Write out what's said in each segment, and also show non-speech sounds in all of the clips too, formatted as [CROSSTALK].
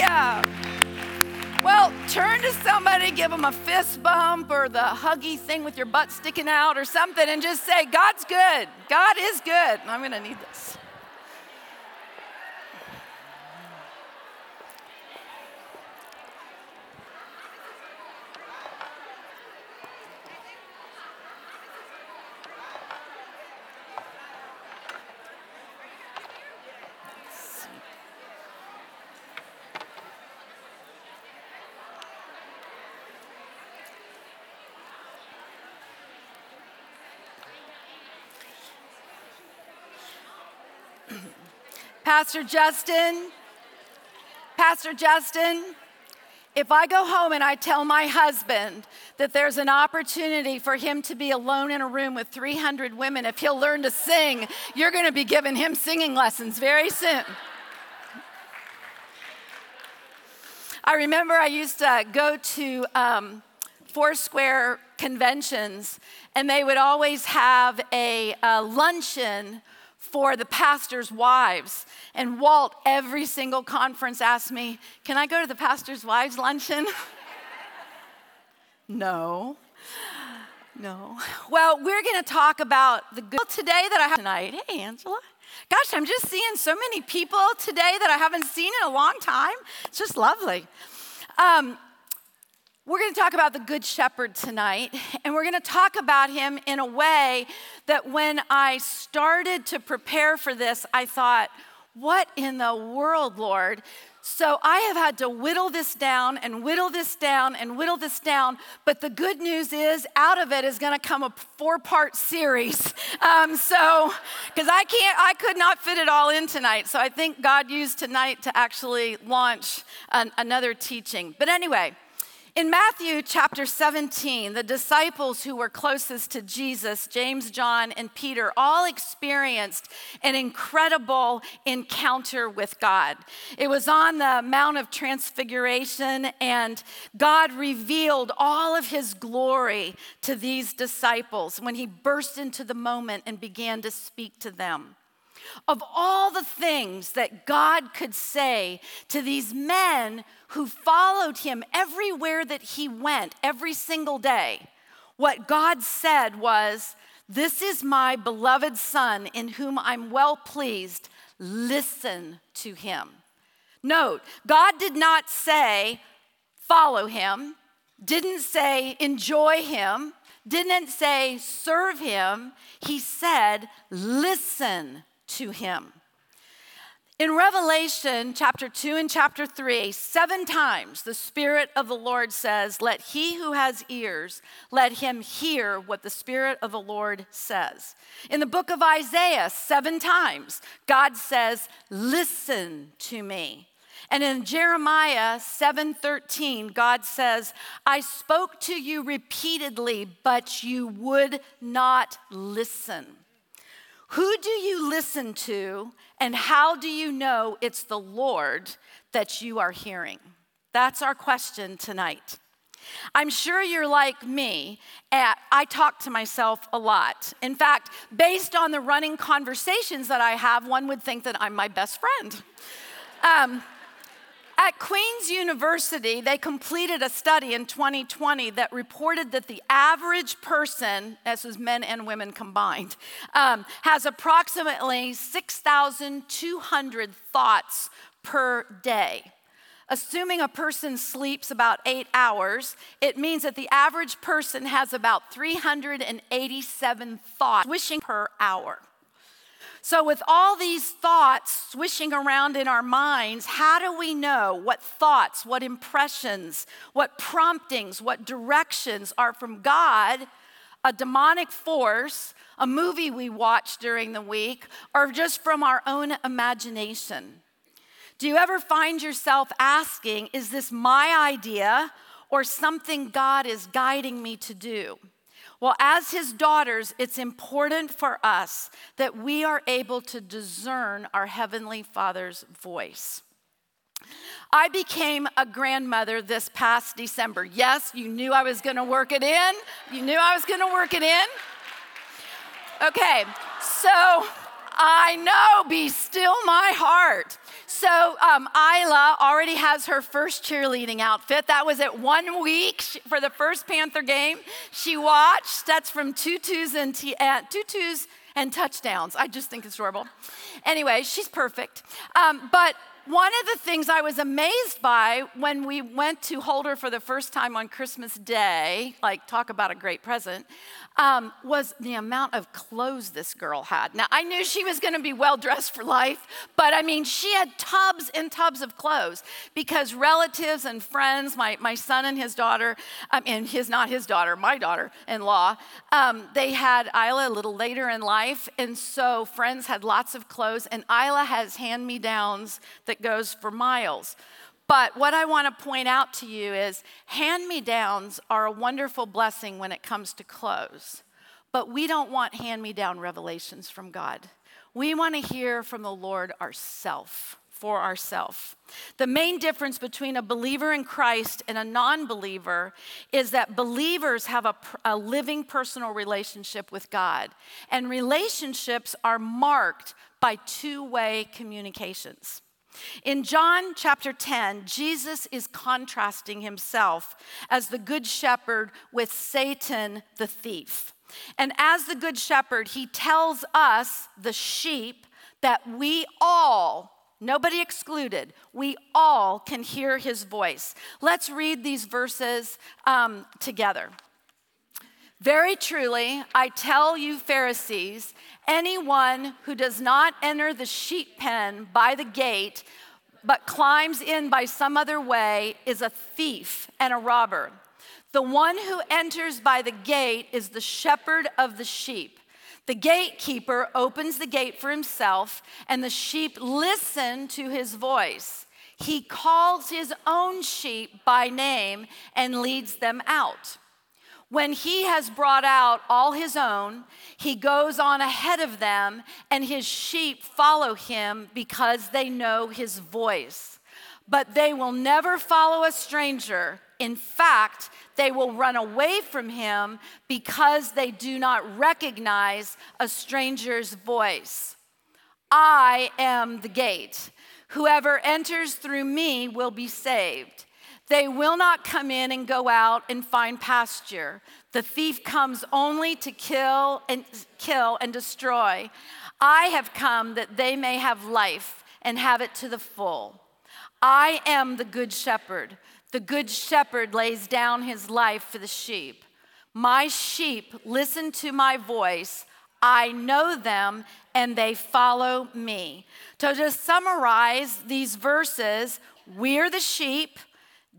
Hallelujah. Well, turn to somebody, give them a fist bump or the huggy thing with your butt sticking out or something, and just say, God's good. God is good. I'm going to need this. Pastor Justin, Pastor Justin, if I go home and I tell my husband that there's an opportunity for him to be alone in a room with 300 women, if he'll learn to sing, you're going to be giving him singing lessons very soon. I remember I used to go to um, Foursquare conventions, and they would always have a, a luncheon for the pastor's wives. And Walt, every single conference, asked me, Can I go to the pastor's wives' luncheon? [LAUGHS] no. No. Well, we're going to talk about the good today that I have tonight. Hey, Angela. Gosh, I'm just seeing so many people today that I haven't seen in a long time. It's just lovely. Um, we're going to talk about the Good Shepherd tonight, and we're going to talk about him in a way that when I started to prepare for this, I thought, what in the world, Lord? So I have had to whittle this down and whittle this down and whittle this down. But the good news is, out of it is going to come a four-part series. [LAUGHS] Um, so, because I can't, I could not fit it all in tonight. So I think God used tonight to actually launch an, another teaching. But anyway. In Matthew chapter 17, the disciples who were closest to Jesus, James, John, and Peter, all experienced an incredible encounter with God. It was on the Mount of Transfiguration, and God revealed all of his glory to these disciples when he burst into the moment and began to speak to them. Of all the things that God could say to these men who followed him everywhere that he went, every single day, what God said was, This is my beloved Son in whom I'm well pleased. Listen to him. Note, God did not say, Follow him, didn't say, Enjoy him, didn't say, Serve him. He said, Listen to him. In Revelation chapter 2 and chapter 3, seven times the Spirit of the Lord says, Let he who has ears, let him hear what the Spirit of the Lord says. In the book of Isaiah, seven times, God says, Listen to me. And in Jeremiah 7:13, God says, I spoke to you repeatedly, but you would not listen. Who do you listen to, and how do you know it's the Lord that you are hearing? That's our question tonight. I'm sure you're like me. I talk to myself a lot. In fact, based on the running conversations that I have, one would think that I'm my best friend. Um, at Queen's University, they completed a study in 2020 that reported that the average person, as is men and women combined, um, has approximately 6,200 thoughts per day. Assuming a person sleeps about eight hours, it means that the average person has about 387 thoughts wishing per hour. So, with all these thoughts swishing around in our minds, how do we know what thoughts, what impressions, what promptings, what directions are from God, a demonic force, a movie we watch during the week, or just from our own imagination? Do you ever find yourself asking, is this my idea or something God is guiding me to do? Well, as his daughters, it's important for us that we are able to discern our Heavenly Father's voice. I became a grandmother this past December. Yes, you knew I was gonna work it in. You knew I was gonna work it in. Okay, so I know, be still my heart. So um, Isla already has her first cheerleading outfit. That was at one week for the first Panther game. She watched. That's from tutus and t- uh, tutus and touchdowns. I just think it's adorable. Anyway, she's perfect. Um, but one of the things I was amazed by when we went to hold her for the first time on Christmas Day, like talk about a great present, um, was the amount of clothes this girl had. Now, I knew she was going to be well dressed for life, but I mean, she had tubs and tubs of clothes because relatives and friends, my, my son and his daughter, um, and his, not his daughter, my daughter in law, um, they had Isla a little later in life, and so friends had lots of clothes, and Isla has hand me downs that goes for miles. But what I want to point out to you is hand me downs are a wonderful blessing when it comes to clothes. But we don't want hand me down revelations from God. We want to hear from the Lord ourself for ourselves. The main difference between a believer in Christ and a non believer is that believers have a, a, living personal relationship with God, and relationships are marked by two way communications. In John chapter 10, Jesus is contrasting himself as the good shepherd with Satan the thief. And as the good shepherd, he tells us, the sheep, that we all, nobody excluded, we all can hear his voice. Let's read these verses um, together. Very truly, I tell you, Pharisees, anyone who does not enter the sheep pen by the gate, but climbs in by some other way, is a thief and a robber. The one who enters by the gate is the shepherd of the sheep. The gatekeeper opens the gate for himself, and the sheep listen to his voice. He calls his own sheep by name and leads them out. When he has brought out all his own, he goes on ahead of them, and his sheep follow him because they know his voice. But they will never follow a stranger. In fact, they will run away from him because they do not recognize a stranger's voice. I am the gate. Whoever enters through me will be saved. They will not come in and go out and find pasture. The thief comes only to kill and kill and destroy. I have come that they may have life and have it to the full. I am the good shepherd. The good shepherd lays down his life for the sheep. My sheep listen to my voice. I know them and they follow me. So, to summarize these verses, we're the sheep.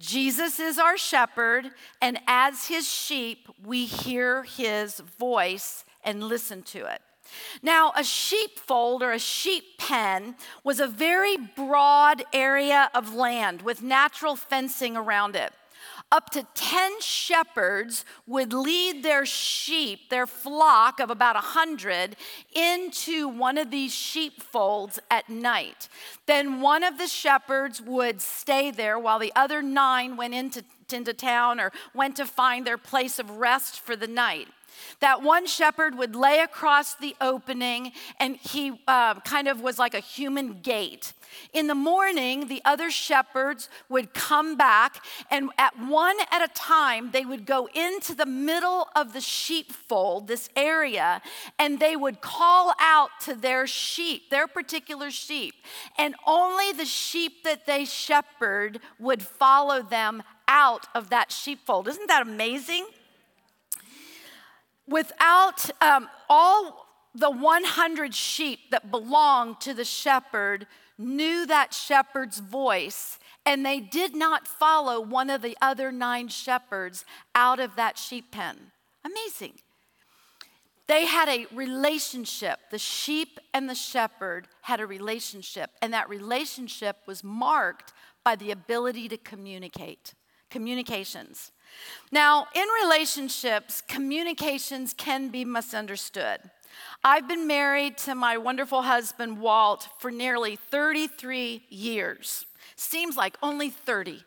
Jesus is our shepherd, and as his sheep, we hear his voice and listen to it. Now, a sheepfold or a sheep pen was a very broad area of land with natural fencing around it up to 10 shepherds would lead their sheep, their flock of about 100, into one of these sheepfolds at night. Then one of the shepherds would stay there while the other nine went into, into town or went to find their place of rest for the night. That one shepherd would lay across the opening, and he uh, kind of was like a human gate. In the morning, the other shepherds would come back, and at one at a time, they would go into the middle of the sheepfold, this area, and they would call out to their sheep, their particular sheep. And only the sheep that they shepherd would follow them out of that sheepfold. Isn't that amazing? Without um, all the 100 sheep that belonged to the shepherd, knew that shepherd's voice, and they did not follow one of the other nine shepherds out of that sheep pen. Amazing. They had a relationship. The sheep and the shepherd had a relationship, and that relationship was marked by the ability to communicate. Communications. Now, in relationships, communications can be misunderstood. I've been married to my wonderful husband, Walt, for nearly 33 years. Seems like only 30.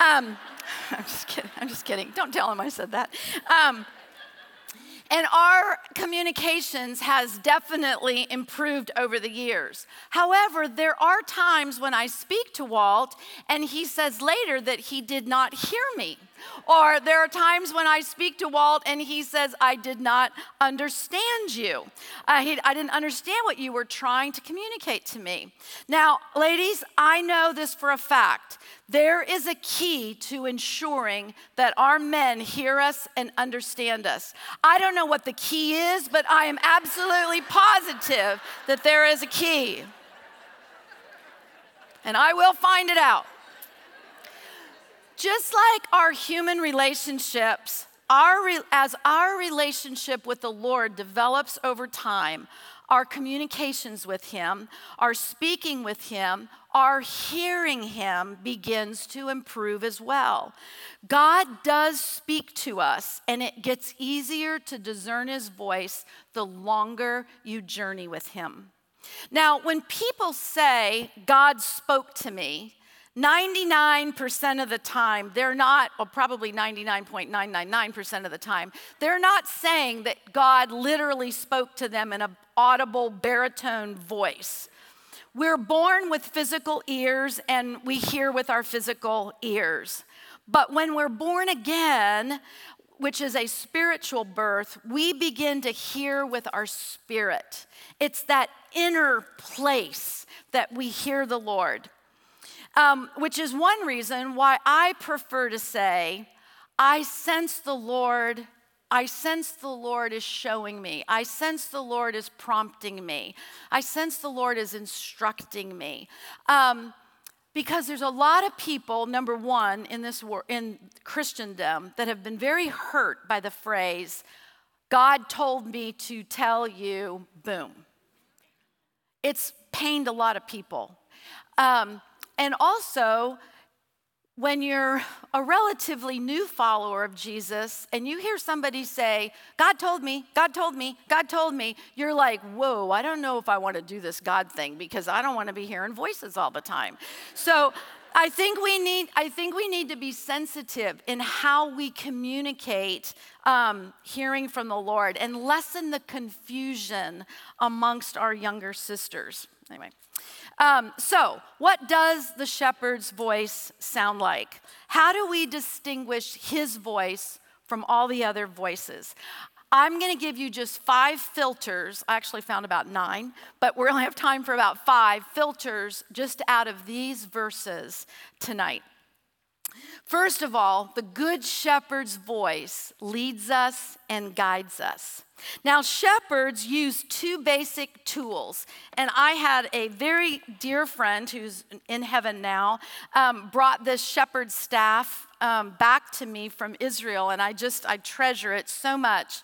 Um, [LAUGHS] I'm just kidding. I'm just kidding. Don't tell him I said that. Um, And our communications has definitely improved over the years. However, there are times when I speak to Walt and he says later that he did not hear me. Or there are times when I speak to Walt and he says, I did not understand you. Uh, he, I didn't understand what you were trying to communicate to me. Now, ladies, I know this for a fact. There is a key to ensuring that our men hear us and understand us. I don't know what the key is, but I am absolutely positive that there is a key. And I will find it out. Just like our human relationships, our as our relationship with the Lord develops over time, our communications with Him, our speaking with Him, our hearing Him begins to improve as well. God does speak to us, and it gets easier to discern His voice the longer you journey with Him. Now, when people say, God spoke to me, 99% of the time, they're not, or probably 99.999% of the time, they're not saying that God literally spoke to them in an audible baritone voice. We're born with physical ears and we hear with our physical ears. But when we're born again, which is a spiritual birth, we begin to hear with our spirit. It's that inner place that we hear the Lord um, which is one reason why I prefer to say, I sense the Lord. I sense the Lord is showing me. I sense the Lord is prompting me. I sense the Lord is instructing me. Um, because there's a lot of people, number one, in this war, in Christendom, that have been very hurt by the phrase, God told me to tell you, boom. It's pained a lot of people. Um, and also, when you're a relatively new follower of Jesus and you hear somebody say, God told me, God told me, God told me, you're like, whoa, I don't know if I want to do this God thing because I don't want to be hearing voices all the time. So I think we need, I think we need to be sensitive in how we communicate um, hearing from the Lord and lessen the confusion amongst our younger sisters. Anyway. Um, so, what does the shepherd's voice sound like? How do we distinguish his voice from all the other voices? I'm going to give you just five filters. I actually found about nine, but we only have time for about five filters just out of these verses tonight. First of all, the Good Shepherd's voice leads us and guides us. Now, shepherds use two basic tools, and I had a very dear friend who's in heaven now um, brought this shepherd staff um, back to me from Israel, and I just I treasure it so much.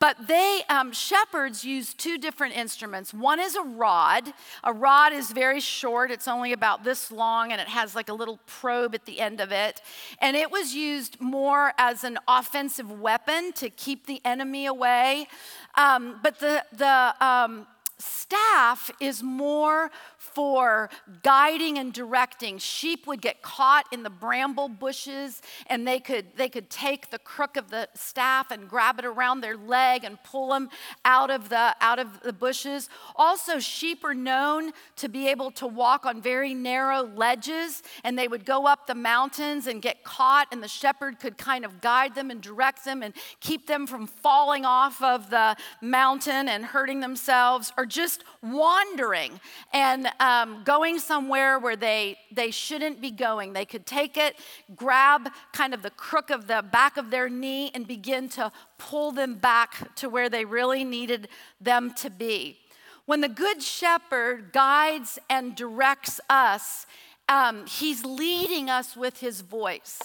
But they, um, shepherds use two different instruments. One is a rod. A rod is very short, it's only about this long, and it has like a little probe at the end of it. And it was used more as an offensive weapon to keep the enemy away. Um, but the, the um, staff is more for guiding and directing. Sheep would get caught in the bramble bushes and they could, they could take the crook of the staff and grab it around their leg and pull them out of, the, out of the bushes. Also, sheep are known to be able to walk on very narrow ledges and they would go up the mountains and get caught, and the shepherd could kind of guide them and direct them and keep them from falling off of the mountain and hurting themselves or just wandering and um, going somewhere where they, they shouldn't be going. They could take it, grab kind of the crook of the back of their knee, and begin to pull them back to where they really needed them to be. When the Good Shepherd guides and directs us, um, he's leading us with his voice.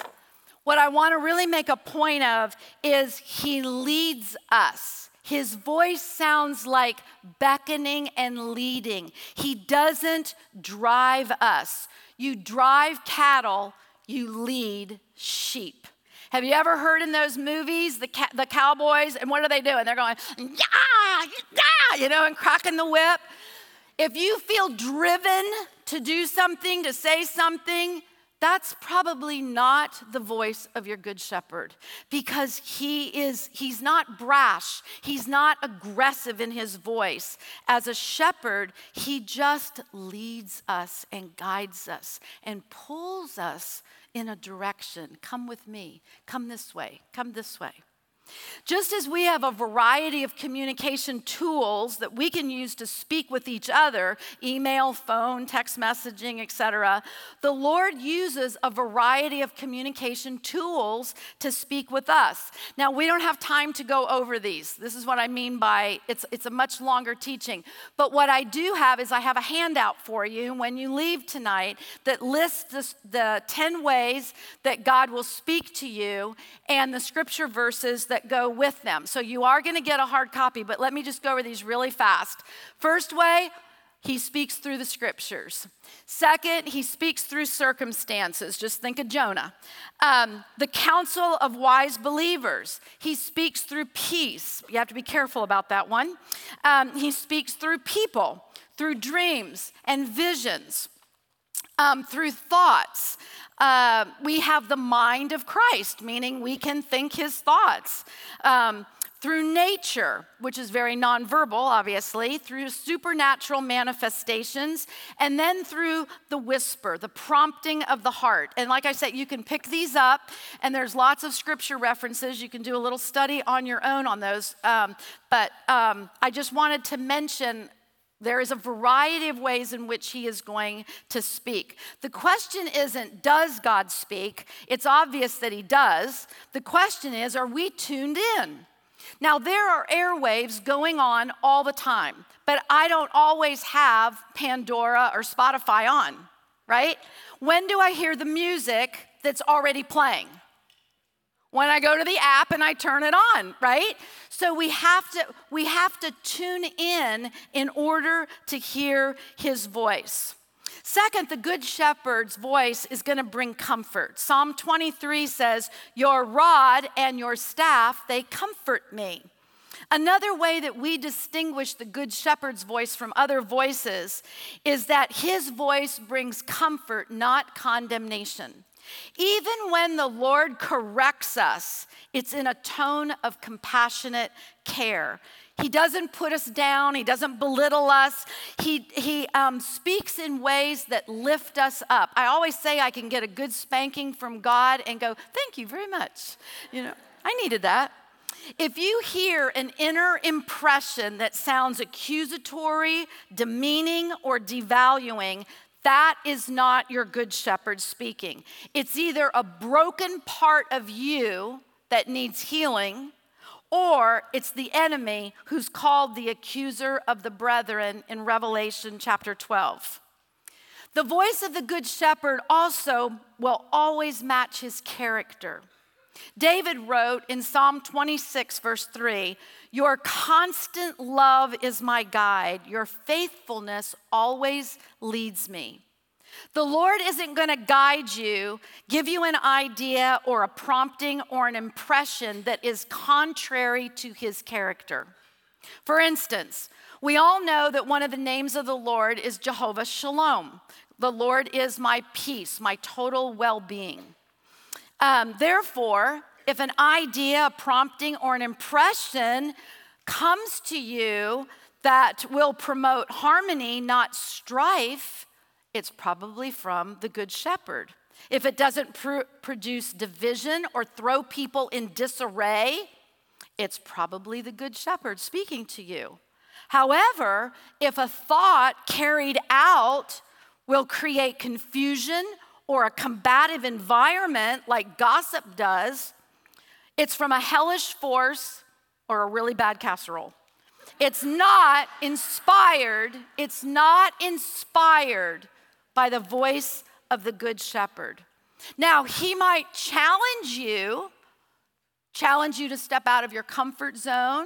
What I want to really make a point of is he leads us. His voice sounds like beckoning and leading. He doesn't drive us. You drive cattle, you lead sheep. Have you ever heard in those movies the, ca- the cowboys, and what are they doing? They're going, yeah, yeah, you know, and cracking the whip. If you feel driven to do something, to say something, that's probably not the voice of your good shepherd because he is he's not brash he's not aggressive in his voice. As a shepherd he just leads us and guides us and pulls us in a direction. Come with me. Come this way. Come this way just as we have a variety of communication tools that we can use to speak with each other, email, phone, text messaging, etc., the Lord uses a variety of communication tools to speak with us. Now, we don't have time to go over these. This is what I mean by it's, it's a much longer teaching. But what I do have is I have a handout for you when you leave tonight that lists the, the 10 ways that God will speak to you and the scripture verses that that go with them. So you are going to get a hard copy, but let me just go over these really fast. First way, he speaks through the scriptures. Second, he speaks through circumstances. Just think of Jonah. Um, the counsel of wise believers. He speaks through peace. You have to be careful about that one. Um, he speaks through people, through dreams and visions, um, through thoughts. Uh, we have the mind of Christ, meaning we can think his thoughts. Um, through nature, which is very nonverbal, obviously, through supernatural manifestations, and then through the whisper, the prompting of the heart. And like I said, you can pick these up, and there's lots of scripture references. You can do a little study on your own on those. Um, but um, I just wanted to mention there is a variety of ways in which he is going to speak. The question isn't, does God speak? It's obvious that he does. The question is, are we tuned in? Now, there are airwaves going on all the time, but I don't always have Pandora or Spotify on, right? When do I hear the music that's already playing? When I go to the app and I turn it on, right? So we have to we have to tune in in order to hear his voice. Second, the good shepherd's voice is going to bring comfort. Psalm 23 says, "Your rod and your staff, they comfort me." Another way that we distinguish the Good Shepherd's voice from other voices is that his voice brings comfort, not condemnation. Even when the Lord corrects us, it's in a tone of compassionate care. He doesn't put us down. He doesn't belittle us. He, he um, speaks in ways that lift us up. I always say I can get a good spanking from God and go, Thank you very much. You know, I needed that. If you hear an inner impression that sounds accusatory, demeaning, or devaluing, that is not your good shepherd speaking. It's either a broken part of you that needs healing, or it's the enemy who's called the accuser of the brethren in Revelation chapter 12. The voice of the good shepherd also will always match his character. David wrote in Psalm 26, verse 3 Your constant love is my guide, your faithfulness always leads me. The Lord isn't going to guide you, give you an idea or a prompting or an impression that is contrary to his character. For instance, we all know that one of the names of the Lord is Jehovah Shalom. The Lord is my peace, my total well being. Um, therefore, if an idea, a prompting, or an impression comes to you that will promote harmony, not strife, it's probably from the Good Shepherd. If it doesn't pr- produce division or throw people in disarray, it's probably the Good Shepherd speaking to you. However, if a thought carried out will create confusion or a combative environment like gossip does, it's from a hellish force or a really bad casserole. It's not inspired, it's not inspired by the voice of the Good Shepherd. Now, he might challenge you, challenge you to step out of your comfort zone,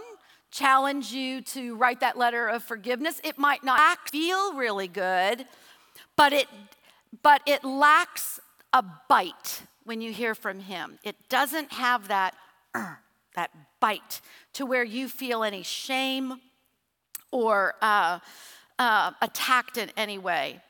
challenge you to write that letter of forgiveness. It might not feel really good, but it but it lacks a bite when you hear from him. It doesn't have that, uh, that bite to where you feel any shame or uh, uh, attacked in any way.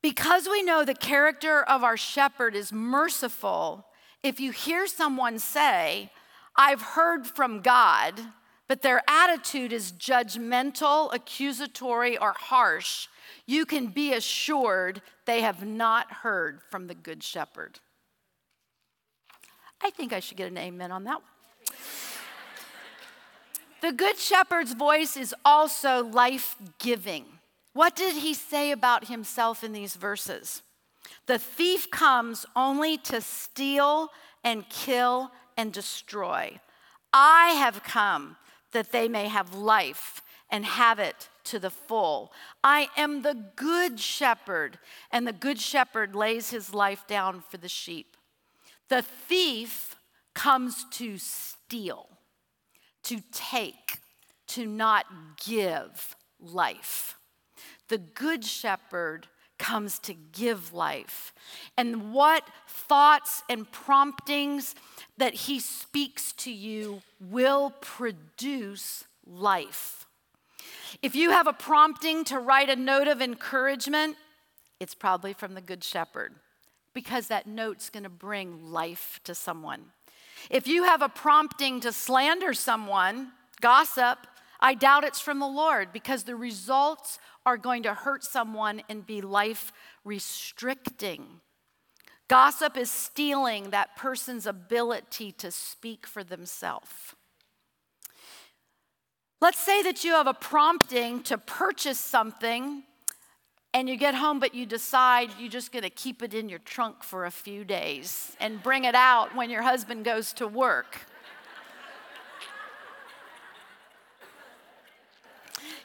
Because we know the character of our shepherd is merciful, if you hear someone say, I've heard from God, but their attitude is judgmental, accusatory, or harsh, you can be assured they have not heard from the Good Shepherd. I think I should get an amen on that one. The Good Shepherd's voice is also life giving. What did he say about himself in these verses? The thief comes only to steal and kill and destroy. I have come that they may have life and have it to the full. I am the good shepherd, and the good shepherd lays his life down for the sheep. The thief comes to steal, to take, to not give life. The good shepherd comes to give life. And what thoughts and promptings that he speaks to you will produce life. If you have a prompting to write a note of encouragement, it's probably from the Good Shepherd because that note's going to bring life to someone. If you have a prompting to slander someone, gossip, I doubt it's from the Lord because the results are going to hurt someone and be life restricting. Gossip is stealing that person's ability to speak for themselves. Let's say that you have a prompting to purchase something and you get home, but you decide you're just going to keep it in your trunk for a few days and bring it out when your husband goes to work.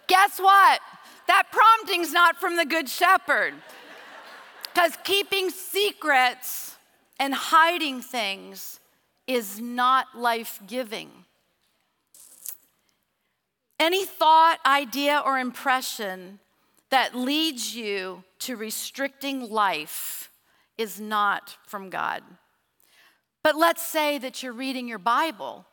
Guess what? That prompting's not from the Good Shepherd. Because keeping secrets and hiding things is not life giving. Any thought, idea, or impression that leads you to restricting life is not from God. But let's say that you're reading your Bible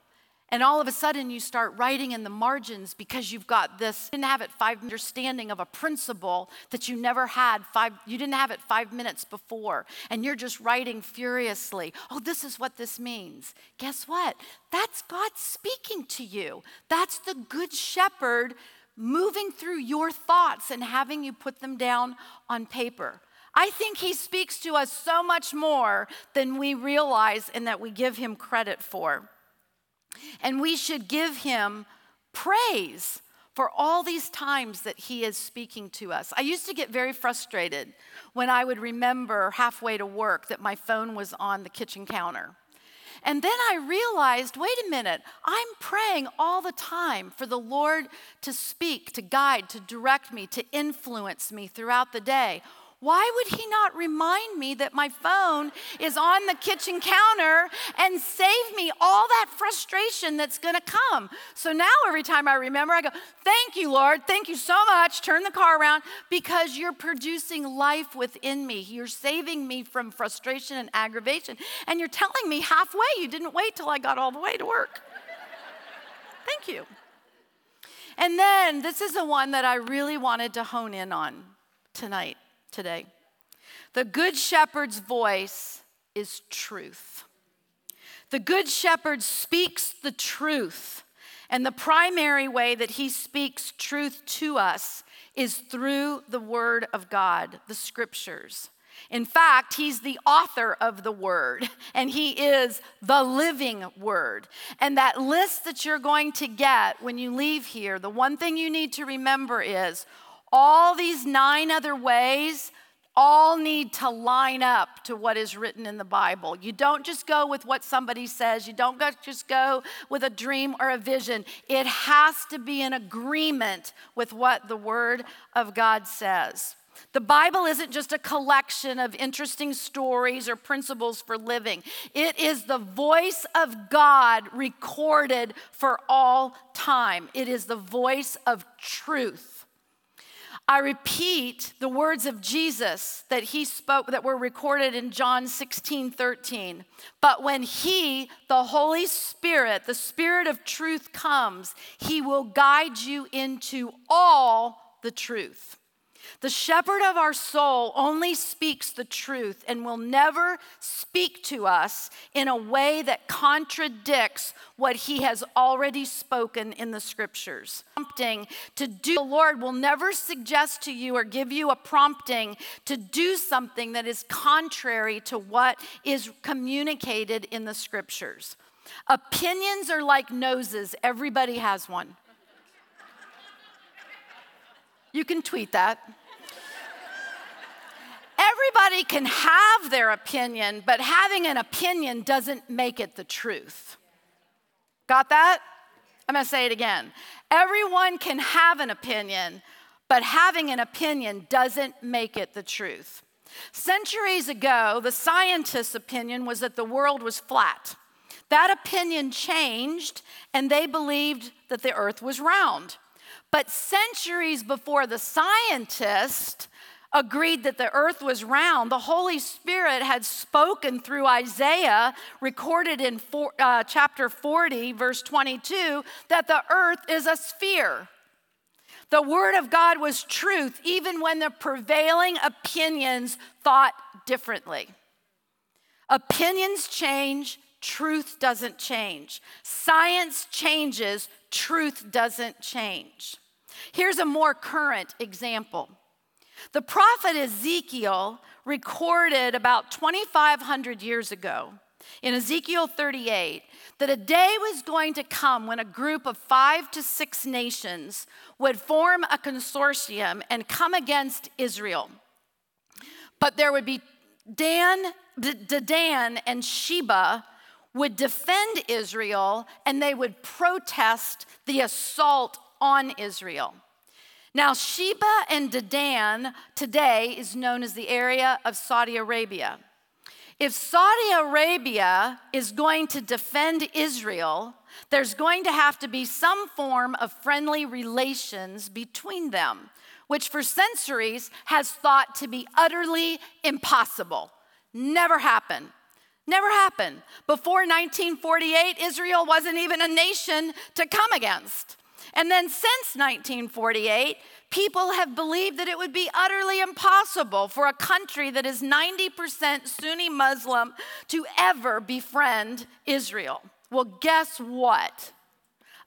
and all of a sudden you start writing in the margins because you've got this didn't have it five understanding of a principle that you never had five you didn't have it five minutes before. And you're just writing furiously oh this is what this means. Guess what? That's god speaking to you. That's the good shepherd moving through your thoughts and having you put them down on paper. I think he speaks to us so much more than we realize and that we give him credit for. And we should give him praise for all these times that he is speaking to us. I used to get very frustrated when I would remember halfway to work that my phone was on the kitchen counter. And then I realized wait a minute, I'm praying all the time for the Lord to speak, to guide, to direct me, to influence me throughout the day. Why would he not remind me that my phone is on the kitchen counter and save me all that frustration that's gonna come? So now every time I remember, I go, Thank you, Lord. Thank you so much. Turn the car around because you're producing life within me. You're saving me from frustration and aggravation. And you're telling me halfway, you didn't wait till I got all the way to work. [LAUGHS] Thank you. And then this is the one that I really wanted to hone in on tonight today. The Good Shepherd's voice is truth. The Good Shepherd speaks the truth, and the primary way that he speaks truth to us is through the Word of God, the Scriptures. In fact, he's the author of the word, [LAUGHS] and he is the living word. And that list that you're going to get when you leave here, the one thing you need to remember is all these nine other ways all need to line up to what is written in the Bible. You don't just go with what somebody says, you don't just go with a dream or a vision. It has to be in agreement with what the Word of God says. The Bible isn't just a collection of interesting stories or principles for living. It is the voice of God recorded for all time. It is the voice of truth. I repeat the words of Jesus that he spoke that were recorded in John 16 13. But when he, the Holy Spirit, the Spirit of truth comes, he will guide you into all the truth. The shepherd of our soul only speaks the truth and will never speak to us in a way that contradicts what he has already spoken in the scriptures. Prompting to do, the Lord will never suggest to you or give you a prompting to do something that is contrary to what is communicated in the scriptures. Opinions are like noses, everybody has one. You can tweet that. Everybody can have their opinion, but having an opinion doesn't make it the truth. Got that? I'm gonna say it again. Everyone can have an opinion, but having an opinion doesn't make it the truth. Centuries ago, the scientists' opinion was that the world was flat. That opinion changed, and they believed that the earth was round. But centuries before the scientists, agreed that the earth was round, the Holy Spirit had spoken through Isaiah, recorded in four, uh, chapter 40, verse 22, that the earth is a sphere. The word of God was truth, even when the prevailing opinions thought differently. Opinions change, truth doesn't change. Science changes, truth doesn't change. Here's a more current example. The prophet Ezekiel recorded about 2,500 years ago in Ezekiel 38 that a day was going to come when a group of five to six nations would form a consortium and come against Israel. But there would be Dan, Dedan, and Sheba would defend Israel and they would protest the assault on Israel. Now, Sheba and Dedan today is known as the area of Saudi Arabia. If Saudi Arabia is going to defend Israel, there's going to have to be some form of friendly relations between them, which for centuries has thought to be utterly impossible. Never happened. Never happened. Before 1948, Israel wasn't even a nation to come against. And then since 1948, people have believed that it would be utterly impossible for a country that is 90% Sunni Muslim to ever befriend Israel. Well, guess what?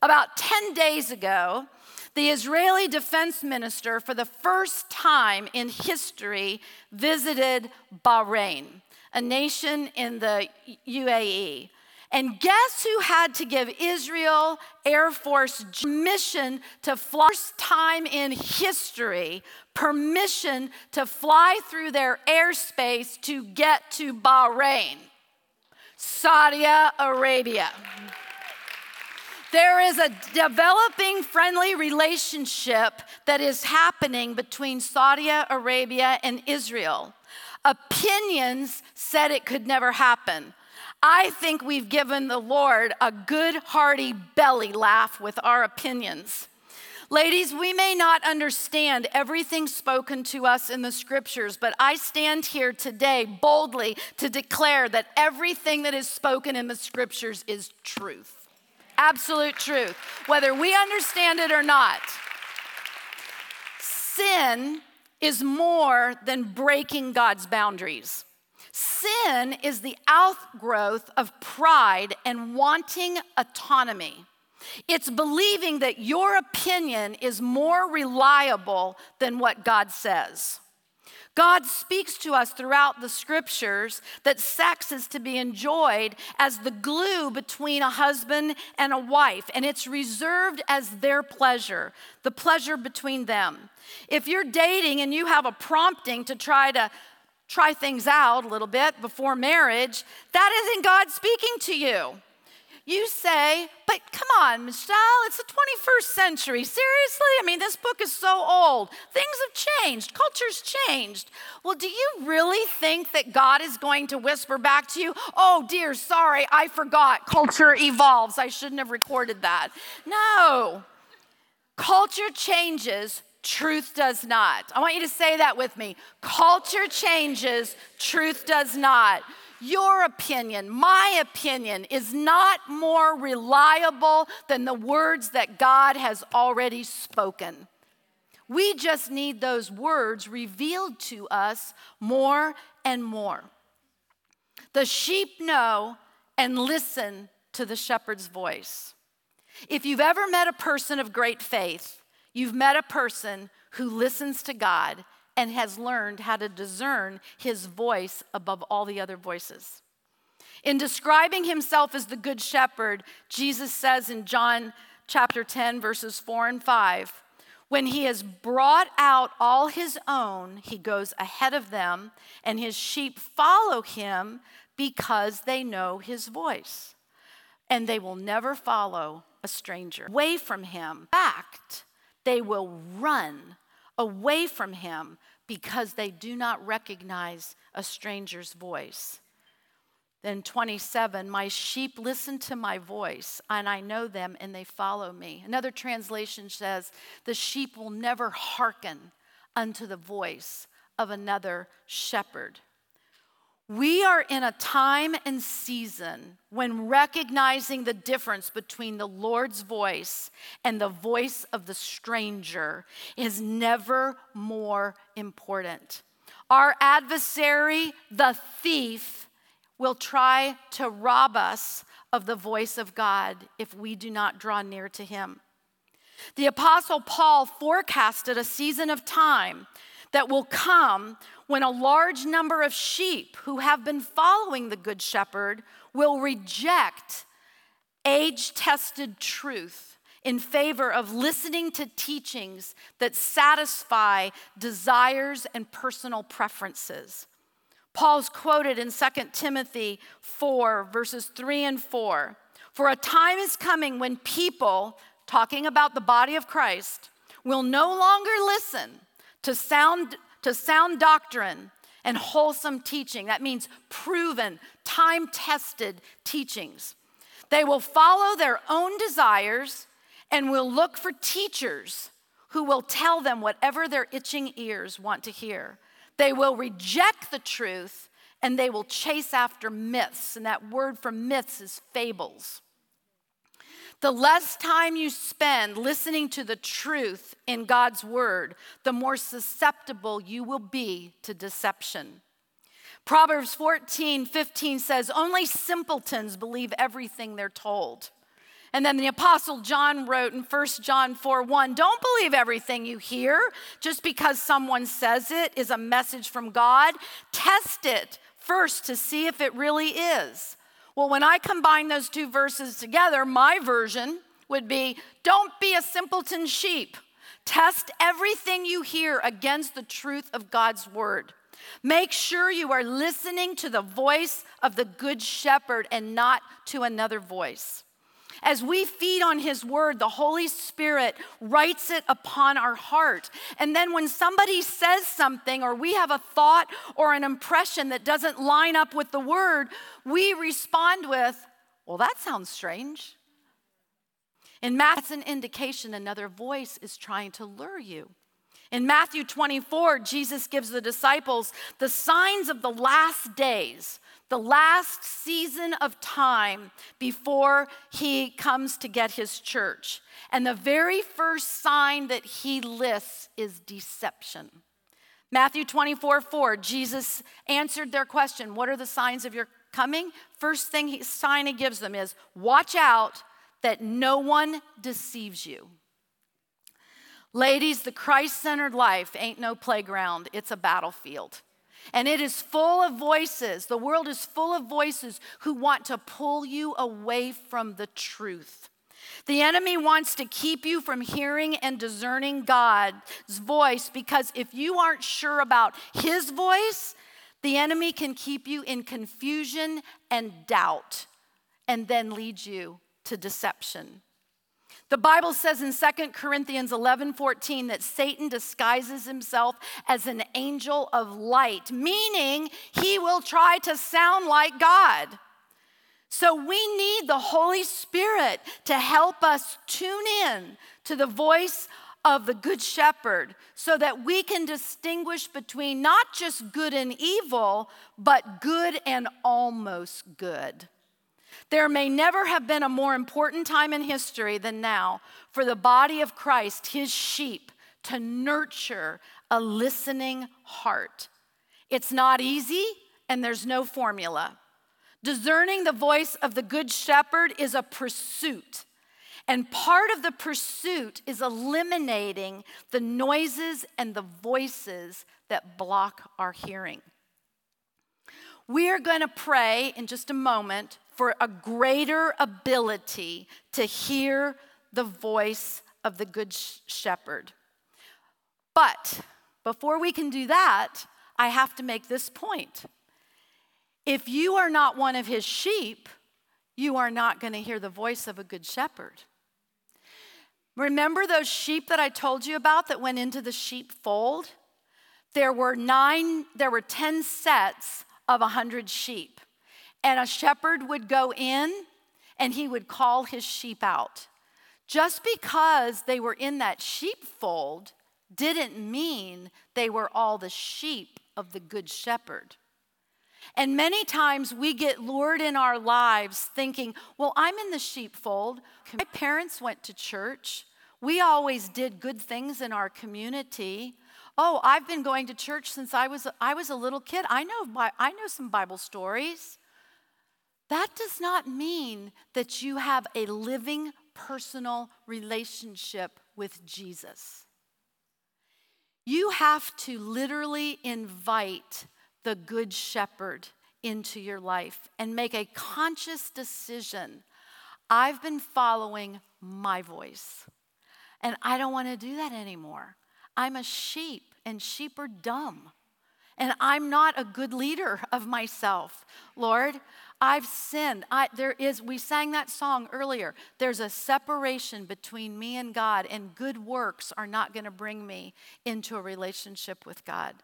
About 10 days ago, the Israeli defense minister, for the first time in history, visited Bahrain, a nation in the UAE. And guess who had to give Israel Air Force permission to fly, first time in history, permission to fly through their airspace to get to Bahrain? Saudi Arabia. There is a developing friendly relationship that is happening between Saudi Arabia and Israel. Opinions said it could never happen. I think we've given the Lord a good, hearty belly laugh with our opinions. Ladies, we may not understand everything spoken to us in the scriptures, but I stand here today boldly to declare that everything that is spoken in the scriptures is truth. Absolute truth, whether we understand it or not. Sin is more than breaking God's boundaries. Sin is the outgrowth of pride and wanting autonomy. It's believing that your opinion is more reliable than what God says. God speaks to us throughout the scriptures that sex is to be enjoyed as the glue between a husband and a wife, and it's reserved as their pleasure, the pleasure between them. If you're dating and you have a prompting to try to try things out a little bit before marriage, that isn't God speaking to you. You say, but come on, Michelle, it's the 21st century. Seriously? I mean, this book is so old. Things have changed, culture's changed. Well, do you really think that God is going to whisper back to you, oh, dear, sorry, I forgot. Culture evolves. I shouldn't have recorded that. No. Culture changes, truth does not. I want you to say that with me. Culture changes, truth does not. Your opinion, my opinion, is not more reliable than the words that God has already spoken. We just need those words revealed to us more and more. The sheep know and listen to the shepherd's voice. If you've ever met a person of great faith, you've met a person who listens to God and has learned how to discern his voice above all the other voices. In describing himself as the good shepherd, Jesus says in John chapter 10, verses 4 and 5, when he has brought out all his own, he goes ahead of them, and his sheep follow him because they know his voice. And they will never follow a stranger. Away from him. Fact, they will run away from him because they do not recognize a stranger's voice. Then 27, my sheep listen to my voice, and I know them, and they follow me. Another translation says, the sheep will never hearken unto the voice of another shepherd. We are in a time and season when recognizing the difference between the Lord's voice and the voice of the stranger is never more important. Our adversary, the thief, will try to rob us of the voice of God if we do not draw near to him. The Apostle Paul forecasted a season of time that will come when a large number of sheep who have been following the Good Shepherd will reject age tested truth in favor of listening to teachings that satisfy desires and personal preferences. Paul's quoted in 2 Timothy 4, verses 3 and 4. For a time is coming when people, talking about the body of Christ, will no longer listen to sound to sound doctrine and wholesome teaching. That means proven, time tested teachings. They will follow their own desires and will look for teachers who will tell them whatever their itching ears want to hear. They will reject the truth and they will chase after myths. And that word for myths is fables. The less time you spend listening to the truth in God's word, the more susceptible you will be to deception. Proverbs 14, 15 says, Only simpletons believe everything they're told. And then the Apostle John wrote in 1 John 4 1, Don't believe everything you hear just because someone says it is a message from God. Test it first to see if it really is. Well, when I combine those two verses together, my version would be don't be a simpleton sheep. Test everything you hear against the truth of God's word. Make sure you are listening to the voice of the good shepherd and not to another voice. As we feed on His Word, the Holy Spirit writes it upon our heart. And then when somebody says something, or we have a thought or an impression that doesn't line up with the Word, we respond with, Well, that sounds strange. In Matthew, that's an indication another voice is trying to lure you. In Matthew 24, Jesus gives the disciples the signs of the last days the last season of time before he comes to get his church. And the very first sign that he lists is deception. Matthew 24, 4, Jesus answered their question What are the signs of your coming? First thing he, sign he gives them is watch out that no one deceives you. Ladies, the Christ centered life ain't no playground, it's a battlefield. And it is full of voices. The world is full of voices who want to pull you away from the truth. The enemy wants to keep you from hearing and discerning God's voice because if you aren't sure about his voice, the enemy can keep you in confusion and doubt and then lead you to deception. The Bible says in 2 Corinthians 11 14 that Satan disguises himself as an angel of light, meaning he will try to sound like God. So we need the Holy Spirit to help us tune in to the voice of the Good Shepherd so that we can distinguish between not just good and evil, but good and almost good. There may never have been a more important time in history than now for the body of Christ, his sheep, to nurture a listening heart. It's not easy, and there's no formula. Discerning the voice of the Good Shepherd is a pursuit. And part of the pursuit is eliminating the noises and the voices that block our hearing. We are going to pray in just a moment for a greater ability to hear the voice of the Good Shepherd. But before we can do that, I have to make this point. If you are not one of his sheep, you are not going to hear the voice of a good shepherd. Remember those sheep that I told you about that went into the sheepfold? There were nine, there were 10 sets of 100 sheep. And a shepherd would go in and he would call his sheep out. Just because they were in that sheepfold didn't mean they were all the sheep of the good shepherd. And many times we get lured in our lives thinking, well, I'm in the sheepfold. My parents went to church. We always did good things in our community. Oh, I've been going to church since I was, I was a little kid. I know, I know some Bible stories. That does not mean that you have a living personal relationship with Jesus. You have to literally invite the Good Shepherd into your life and make a conscious decision. I've been following my voice, and I don't want to do that anymore. I'm a sheep, and sheep are dumb. And I'm not a good leader of myself. Lord, I've sinned. I, there is, we sang that song earlier. There's a separation between me and God, and good works are not going to bring me into a relationship with God.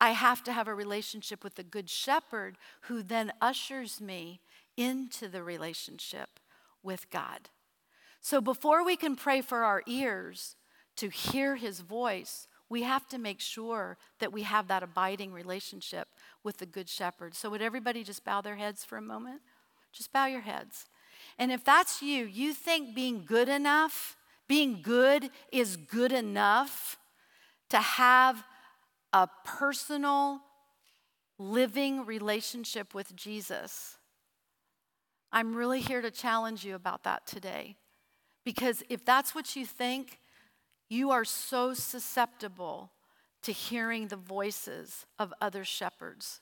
I have to have a relationship with the Good Shepherd who then ushers me into the relationship with God. So before we can pray for our ears to hear his voice, we have to make sure that we have that abiding relationship with the Good Shepherd. So, would everybody just bow their heads for a moment? Just bow your heads. And if that's you, you think being good enough, being good is good enough to have a personal, living relationship with Jesus. I'm really here to challenge you about that today. Because if that's what you think, you are so susceptible to hearing the voices of other shepherds.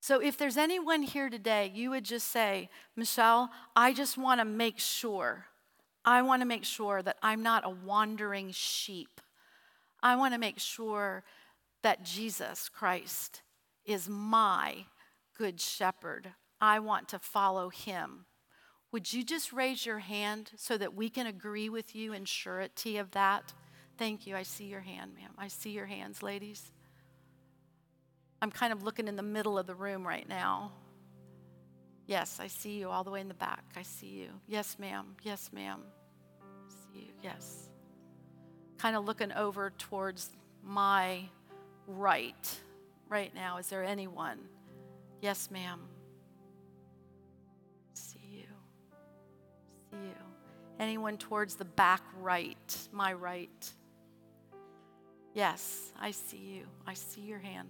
So, if there's anyone here today, you would just say, Michelle, I just want to make sure, I want to make sure that I'm not a wandering sheep. I want to make sure that Jesus Christ is my good shepherd. I want to follow him. Would you just raise your hand so that we can agree with you in surety of that? Thank you. I see your hand, ma'am. I see your hands, ladies. I'm kind of looking in the middle of the room right now. Yes, I see you all the way in the back. I see you. Yes, ma'am. Yes, ma'am. I see you. Yes. Kind of looking over towards my right right now. Is there anyone? Yes, ma'am. See you. See you. Anyone towards the back right, my right? Yes, I see you. I see your hand.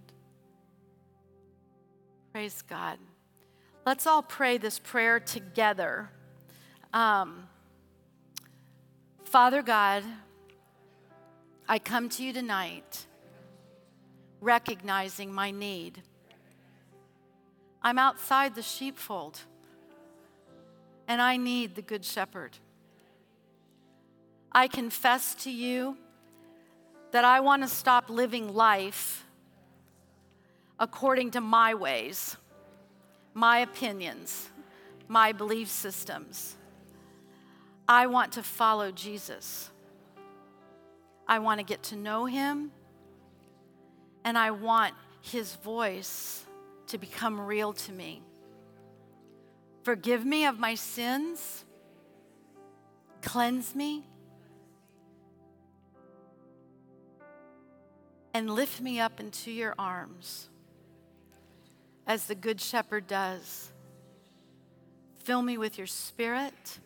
Praise God. Let's all pray this prayer together. Um, Father God, I come to you tonight recognizing my need. I'm outside the sheepfold and I need the Good Shepherd. I confess to you that I want to stop living life according to my ways, my opinions, my belief systems. I want to follow Jesus. I want to get to know him, and I want his voice to become real to me. Forgive me of my sins. Cleanse me. And lift me up into your arms as the Good Shepherd does. Fill me with your spirit.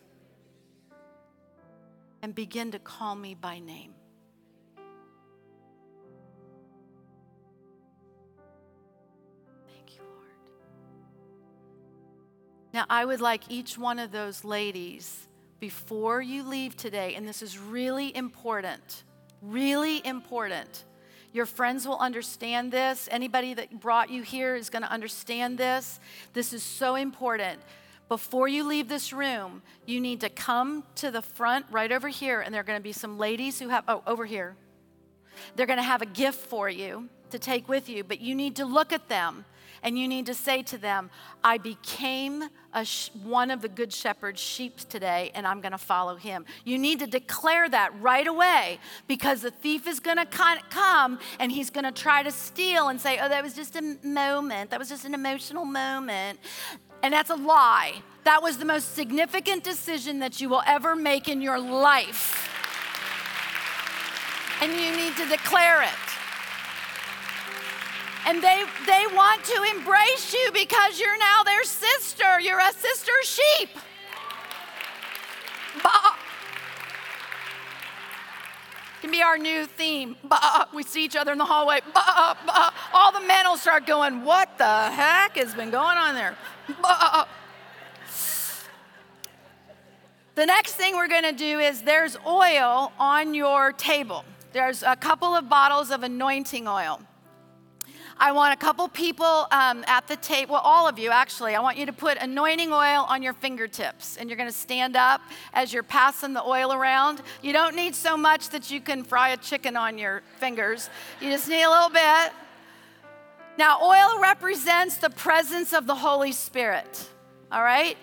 and begin to call me by name. Thank you, Lord. Now, I would like each one of those ladies, before you leave today, and this is really important, really important. Your friends will understand this. Anybody that brought you here is going to understand this. This is so important before you leave this room, you need to come to the front right over here, and there are going to be some ladies who have, oh, over here. They're going to have a gift for you to take with you, but you need to look at them and you need to say to them, I became sh- one of the good shepherd's sheep today, and I'm going to follow him. You need to declare that right away because the thief is going to come and he's going to try to steal and say, Oh, that was just a moment. That was just an emotional moment. And that's a lie. That was the most significant decision that you will ever make in your life. And you need to declare it. And they, they want to embrace you because you're now their sister. You're a sister sheep. Bah. Can be our new theme. Bah. We see each other in the hallway. Bah, bah. All the men will start going, What the heck has been going on there? The next thing we're going to do is there's oil on your table. There's a couple of bottles of anointing oil. I want a couple people um, at the table, well, all of you actually, I want you to put anointing oil on your fingertips. And you're going to stand up as you're passing the oil around. You don't need so much that you can fry a chicken on your fingers, you just need a little bit. Now, oil represents the presence of the Holy Spirit, all right?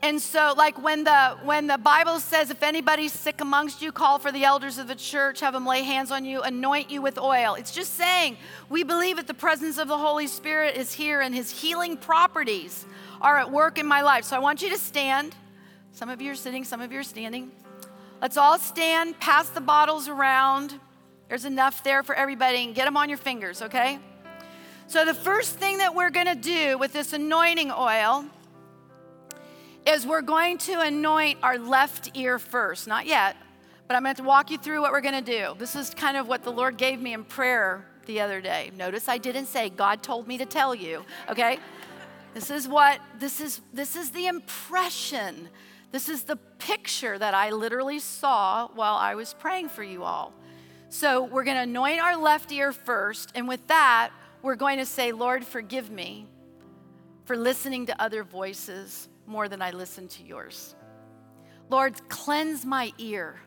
And so, like when the when the Bible says, if anybody's sick amongst you, call for the elders of the church, have them lay hands on you, anoint you with oil. It's just saying we believe that the presence of the Holy Spirit is here and his healing properties are at work in my life. So I want you to stand. Some of you are sitting, some of you are standing. Let's all stand, pass the bottles around. There's enough there for everybody, and get them on your fingers, okay? So, the first thing that we're gonna do with this anointing oil is we're going to anoint our left ear first. Not yet, but I'm going to walk you through what we're going to do. This is kind of what the Lord gave me in prayer the other day. Notice I didn't say God told me to tell you, okay? this is what this is this is the impression. This is the picture that I literally saw while I was praying for you all. So, we're going to anoint our left ear first, and with that, we're going to say, Lord, forgive me for listening to other voices more than I listen to yours. Lord, cleanse my ear.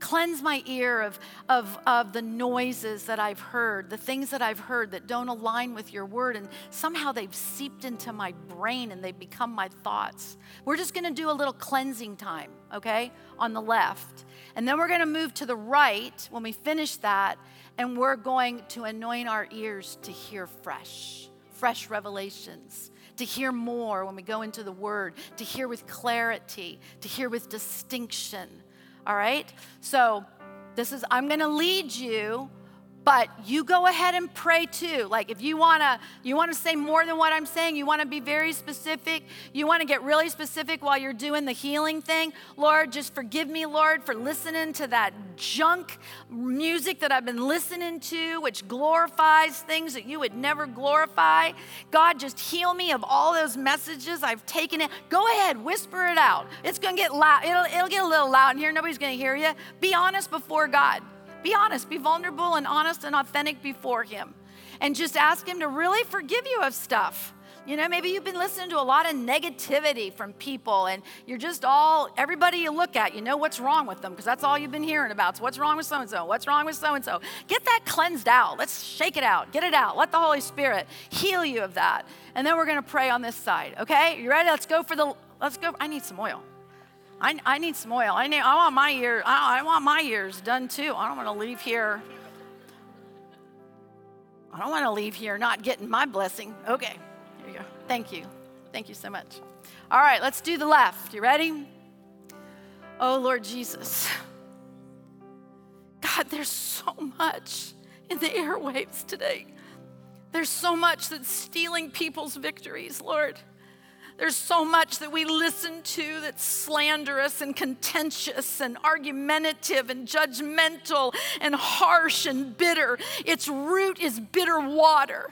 Cleanse my ear of, of, of the noises that I've heard, the things that I've heard that don't align with your word, and somehow they've seeped into my brain and they've become my thoughts. We're just gonna do a little cleansing time, okay, on the left. And then we're gonna move to the right when we finish that, and we're going to anoint our ears to hear fresh, fresh revelations, to hear more when we go into the Word, to hear with clarity, to hear with distinction. All right? So, this is, I'm gonna lead you but you go ahead and pray too. Like if you want to you want to say more than what i'm saying you want to be very specific you want to get really specific while you're doing the healing thing lord just forgive me lord for listening to that junk music that i've been listening to which glorifies things that you would never glorify. God just heal me of all those messages i've taken it go ahead whisper it out. It's going to get loud it'll, it'll get a little loud in here. Nobody's going to hear you. Be honest before god be honest, be vulnerable and honest and authentic before Him. And just ask Him to really forgive you of stuff. You know, maybe you've been listening to a lot of negativity from people and you're just all, everybody you look at, you know what's wrong with them because that's all you've been hearing about. So, what's wrong with so and so? What's wrong with so and so? Get that cleansed out. Let's shake it out. Get it out. Let the Holy Spirit heal you of that. And then we're going to pray on this side, okay? You ready? Let's go for the, let's go. I need some oil. I, I need some oil. I, need, I want my ears. I, I want my ears done too. I don't want to leave here. I don't want to leave here not getting my blessing. Okay, here you go. Thank you. Thank you so much. All right, let's do the left. You ready? Oh, Lord Jesus. God, there's so much in the airwaves today. There's so much that's stealing people's victories, Lord. There's so much that we listen to that's slanderous and contentious and argumentative and judgmental and harsh and bitter. Its root is bitter water.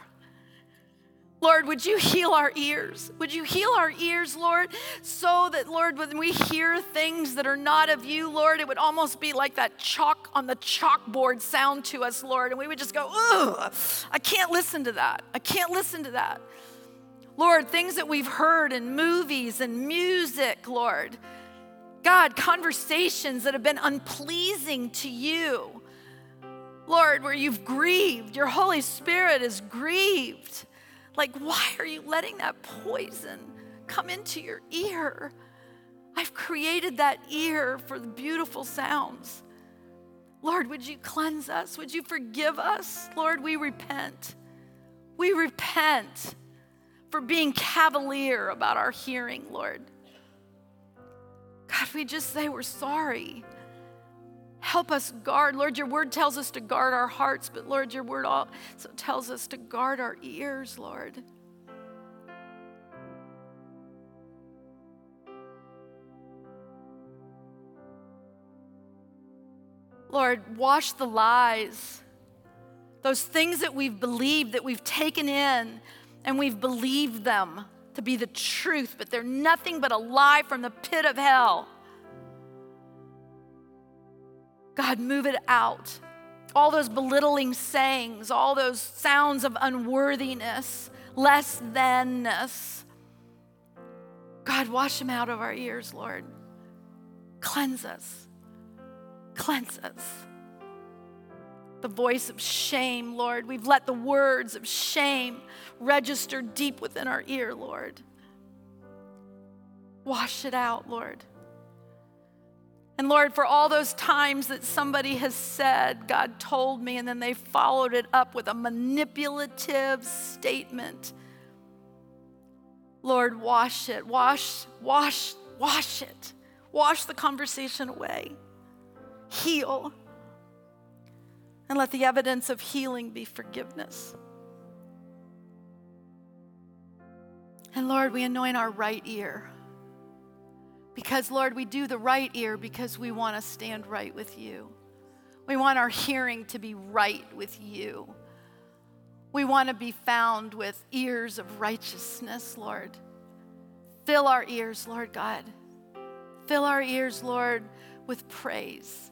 Lord, would you heal our ears? Would you heal our ears, Lord, so that, Lord, when we hear things that are not of you, Lord, it would almost be like that chalk on the chalkboard sound to us, Lord, and we would just go, ugh, I can't listen to that. I can't listen to that. Lord, things that we've heard in movies and music, Lord. God, conversations that have been unpleasing to you. Lord, where you've grieved, your Holy Spirit is grieved. Like, why are you letting that poison come into your ear? I've created that ear for the beautiful sounds. Lord, would you cleanse us? Would you forgive us? Lord, we repent. We repent for being cavalier about our hearing, Lord. God, we just say we're sorry. Help us guard. Lord, your word tells us to guard our hearts, but Lord, your word also tells us to guard our ears, Lord. Lord, wash the lies, those things that we've believed, that we've taken in, and we've believed them to be the truth, but they're nothing but a lie from the pit of hell. God, move it out. All those belittling sayings, all those sounds of unworthiness, less thanness. God, wash them out of our ears, Lord. Cleanse us. Cleanse us the voice of shame, Lord. We've let the words of shame register deep within our ear, Lord. Wash it out, Lord. And Lord, for all those times that somebody has said, God told me, and then they followed it up with a manipulative statement. Lord, wash it, wash, wash, wash it. Wash the conversation away. Heal and let the evidence of healing be forgiveness. And Lord, we anoint our right ear. Because, Lord, we do the right ear because we want to stand right with you. We want our hearing to be right with you. We want to be found with ears of righteousness, Lord. Fill our ears, Lord God. Fill our ears, Lord, with praise.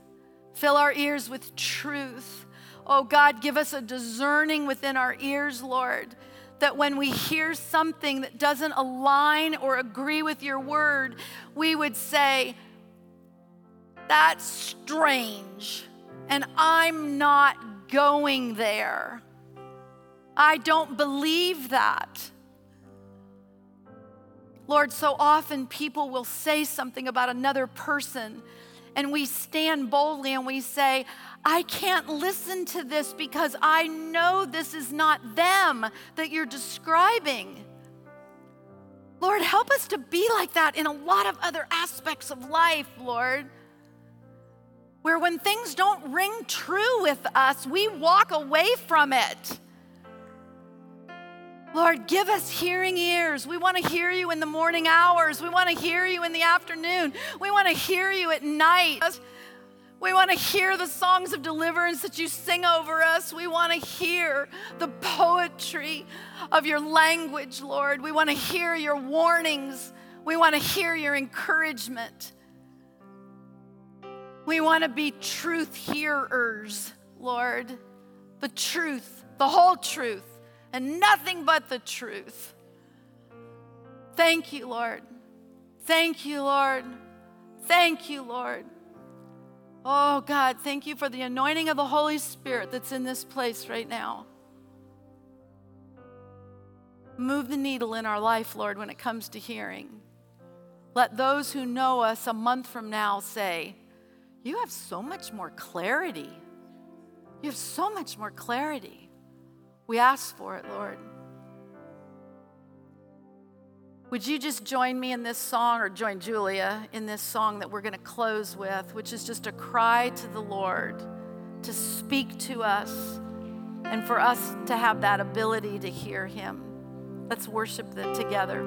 Fill our ears with truth. Oh God, give us a discerning within our ears, Lord, that when we hear something that doesn't align or agree with your word, we would say, That's strange, and I'm not going there. I don't believe that. Lord, so often people will say something about another person, and we stand boldly and we say, I can't listen to this because I know this is not them that you're describing. Lord, help us to be like that in a lot of other aspects of life, Lord. Where when things don't ring true with us, we walk away from it. Lord, give us hearing ears. We want to hear you in the morning hours. We want to hear you in the afternoon. We want to hear you at night. We want to hear the songs of deliverance that you sing over us. We want to hear the poetry of your language, Lord. We want to hear your warnings. We want to hear your encouragement. We want to be truth hearers, Lord. The truth, the whole truth, and nothing but the truth. Thank you, Lord. Thank you, Lord. Thank you, Lord. Oh, God, thank you for the anointing of the Holy Spirit that's in this place right now. Move the needle in our life, Lord, when it comes to hearing. Let those who know us a month from now say, You have so much more clarity. You have so much more clarity. We ask for it, Lord. Would you just join me in this song, or join Julia in this song that we're going to close with, which is just a cry to the Lord to speak to us and for us to have that ability to hear Him? Let's worship them together.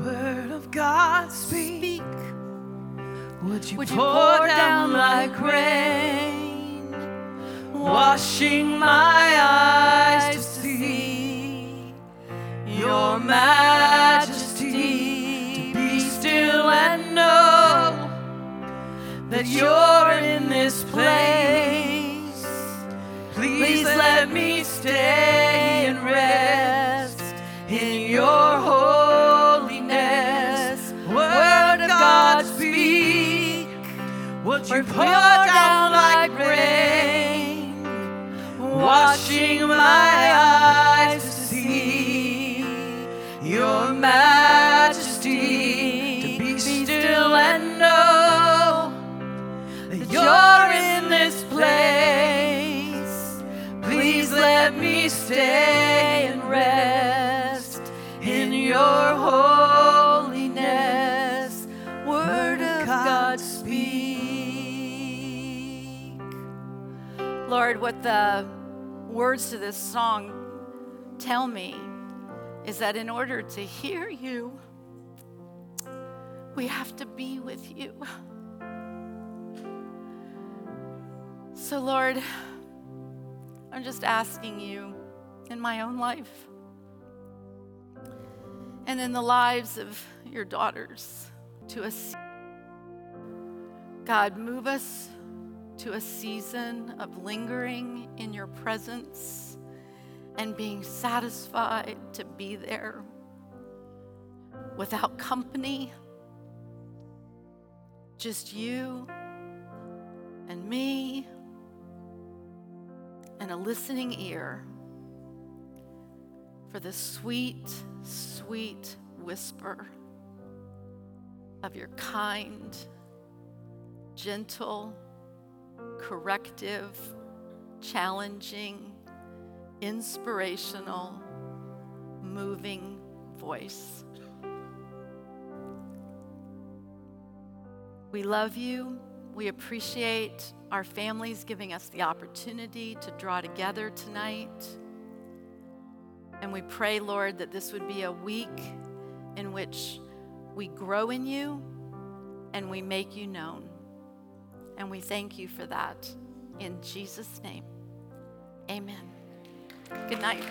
Word of God, speak. Would you, Would you pour, pour down down like rain, washing my eyes to see your majesty? To be still and know that you're in this place. Please let me stay and rest in your holiness. Word of God, speak. Would you pour down like rain, washing my eyes stay and rest in your holiness. Word of God, speak. Lord, what the words to this song tell me is that in order to hear you, we have to be with you. So, Lord, I'm just asking you in my own life and in the lives of your daughters to a God, move us to a season of lingering in your presence and being satisfied to be there without company, just you and me and a listening ear for the sweet, sweet whisper of your kind, gentle, corrective, challenging, inspirational, moving voice. We love you. We appreciate our families giving us the opportunity to draw together tonight. And we pray, Lord, that this would be a week in which we grow in you and we make you known. And we thank you for that. In Jesus' name, amen. Good night.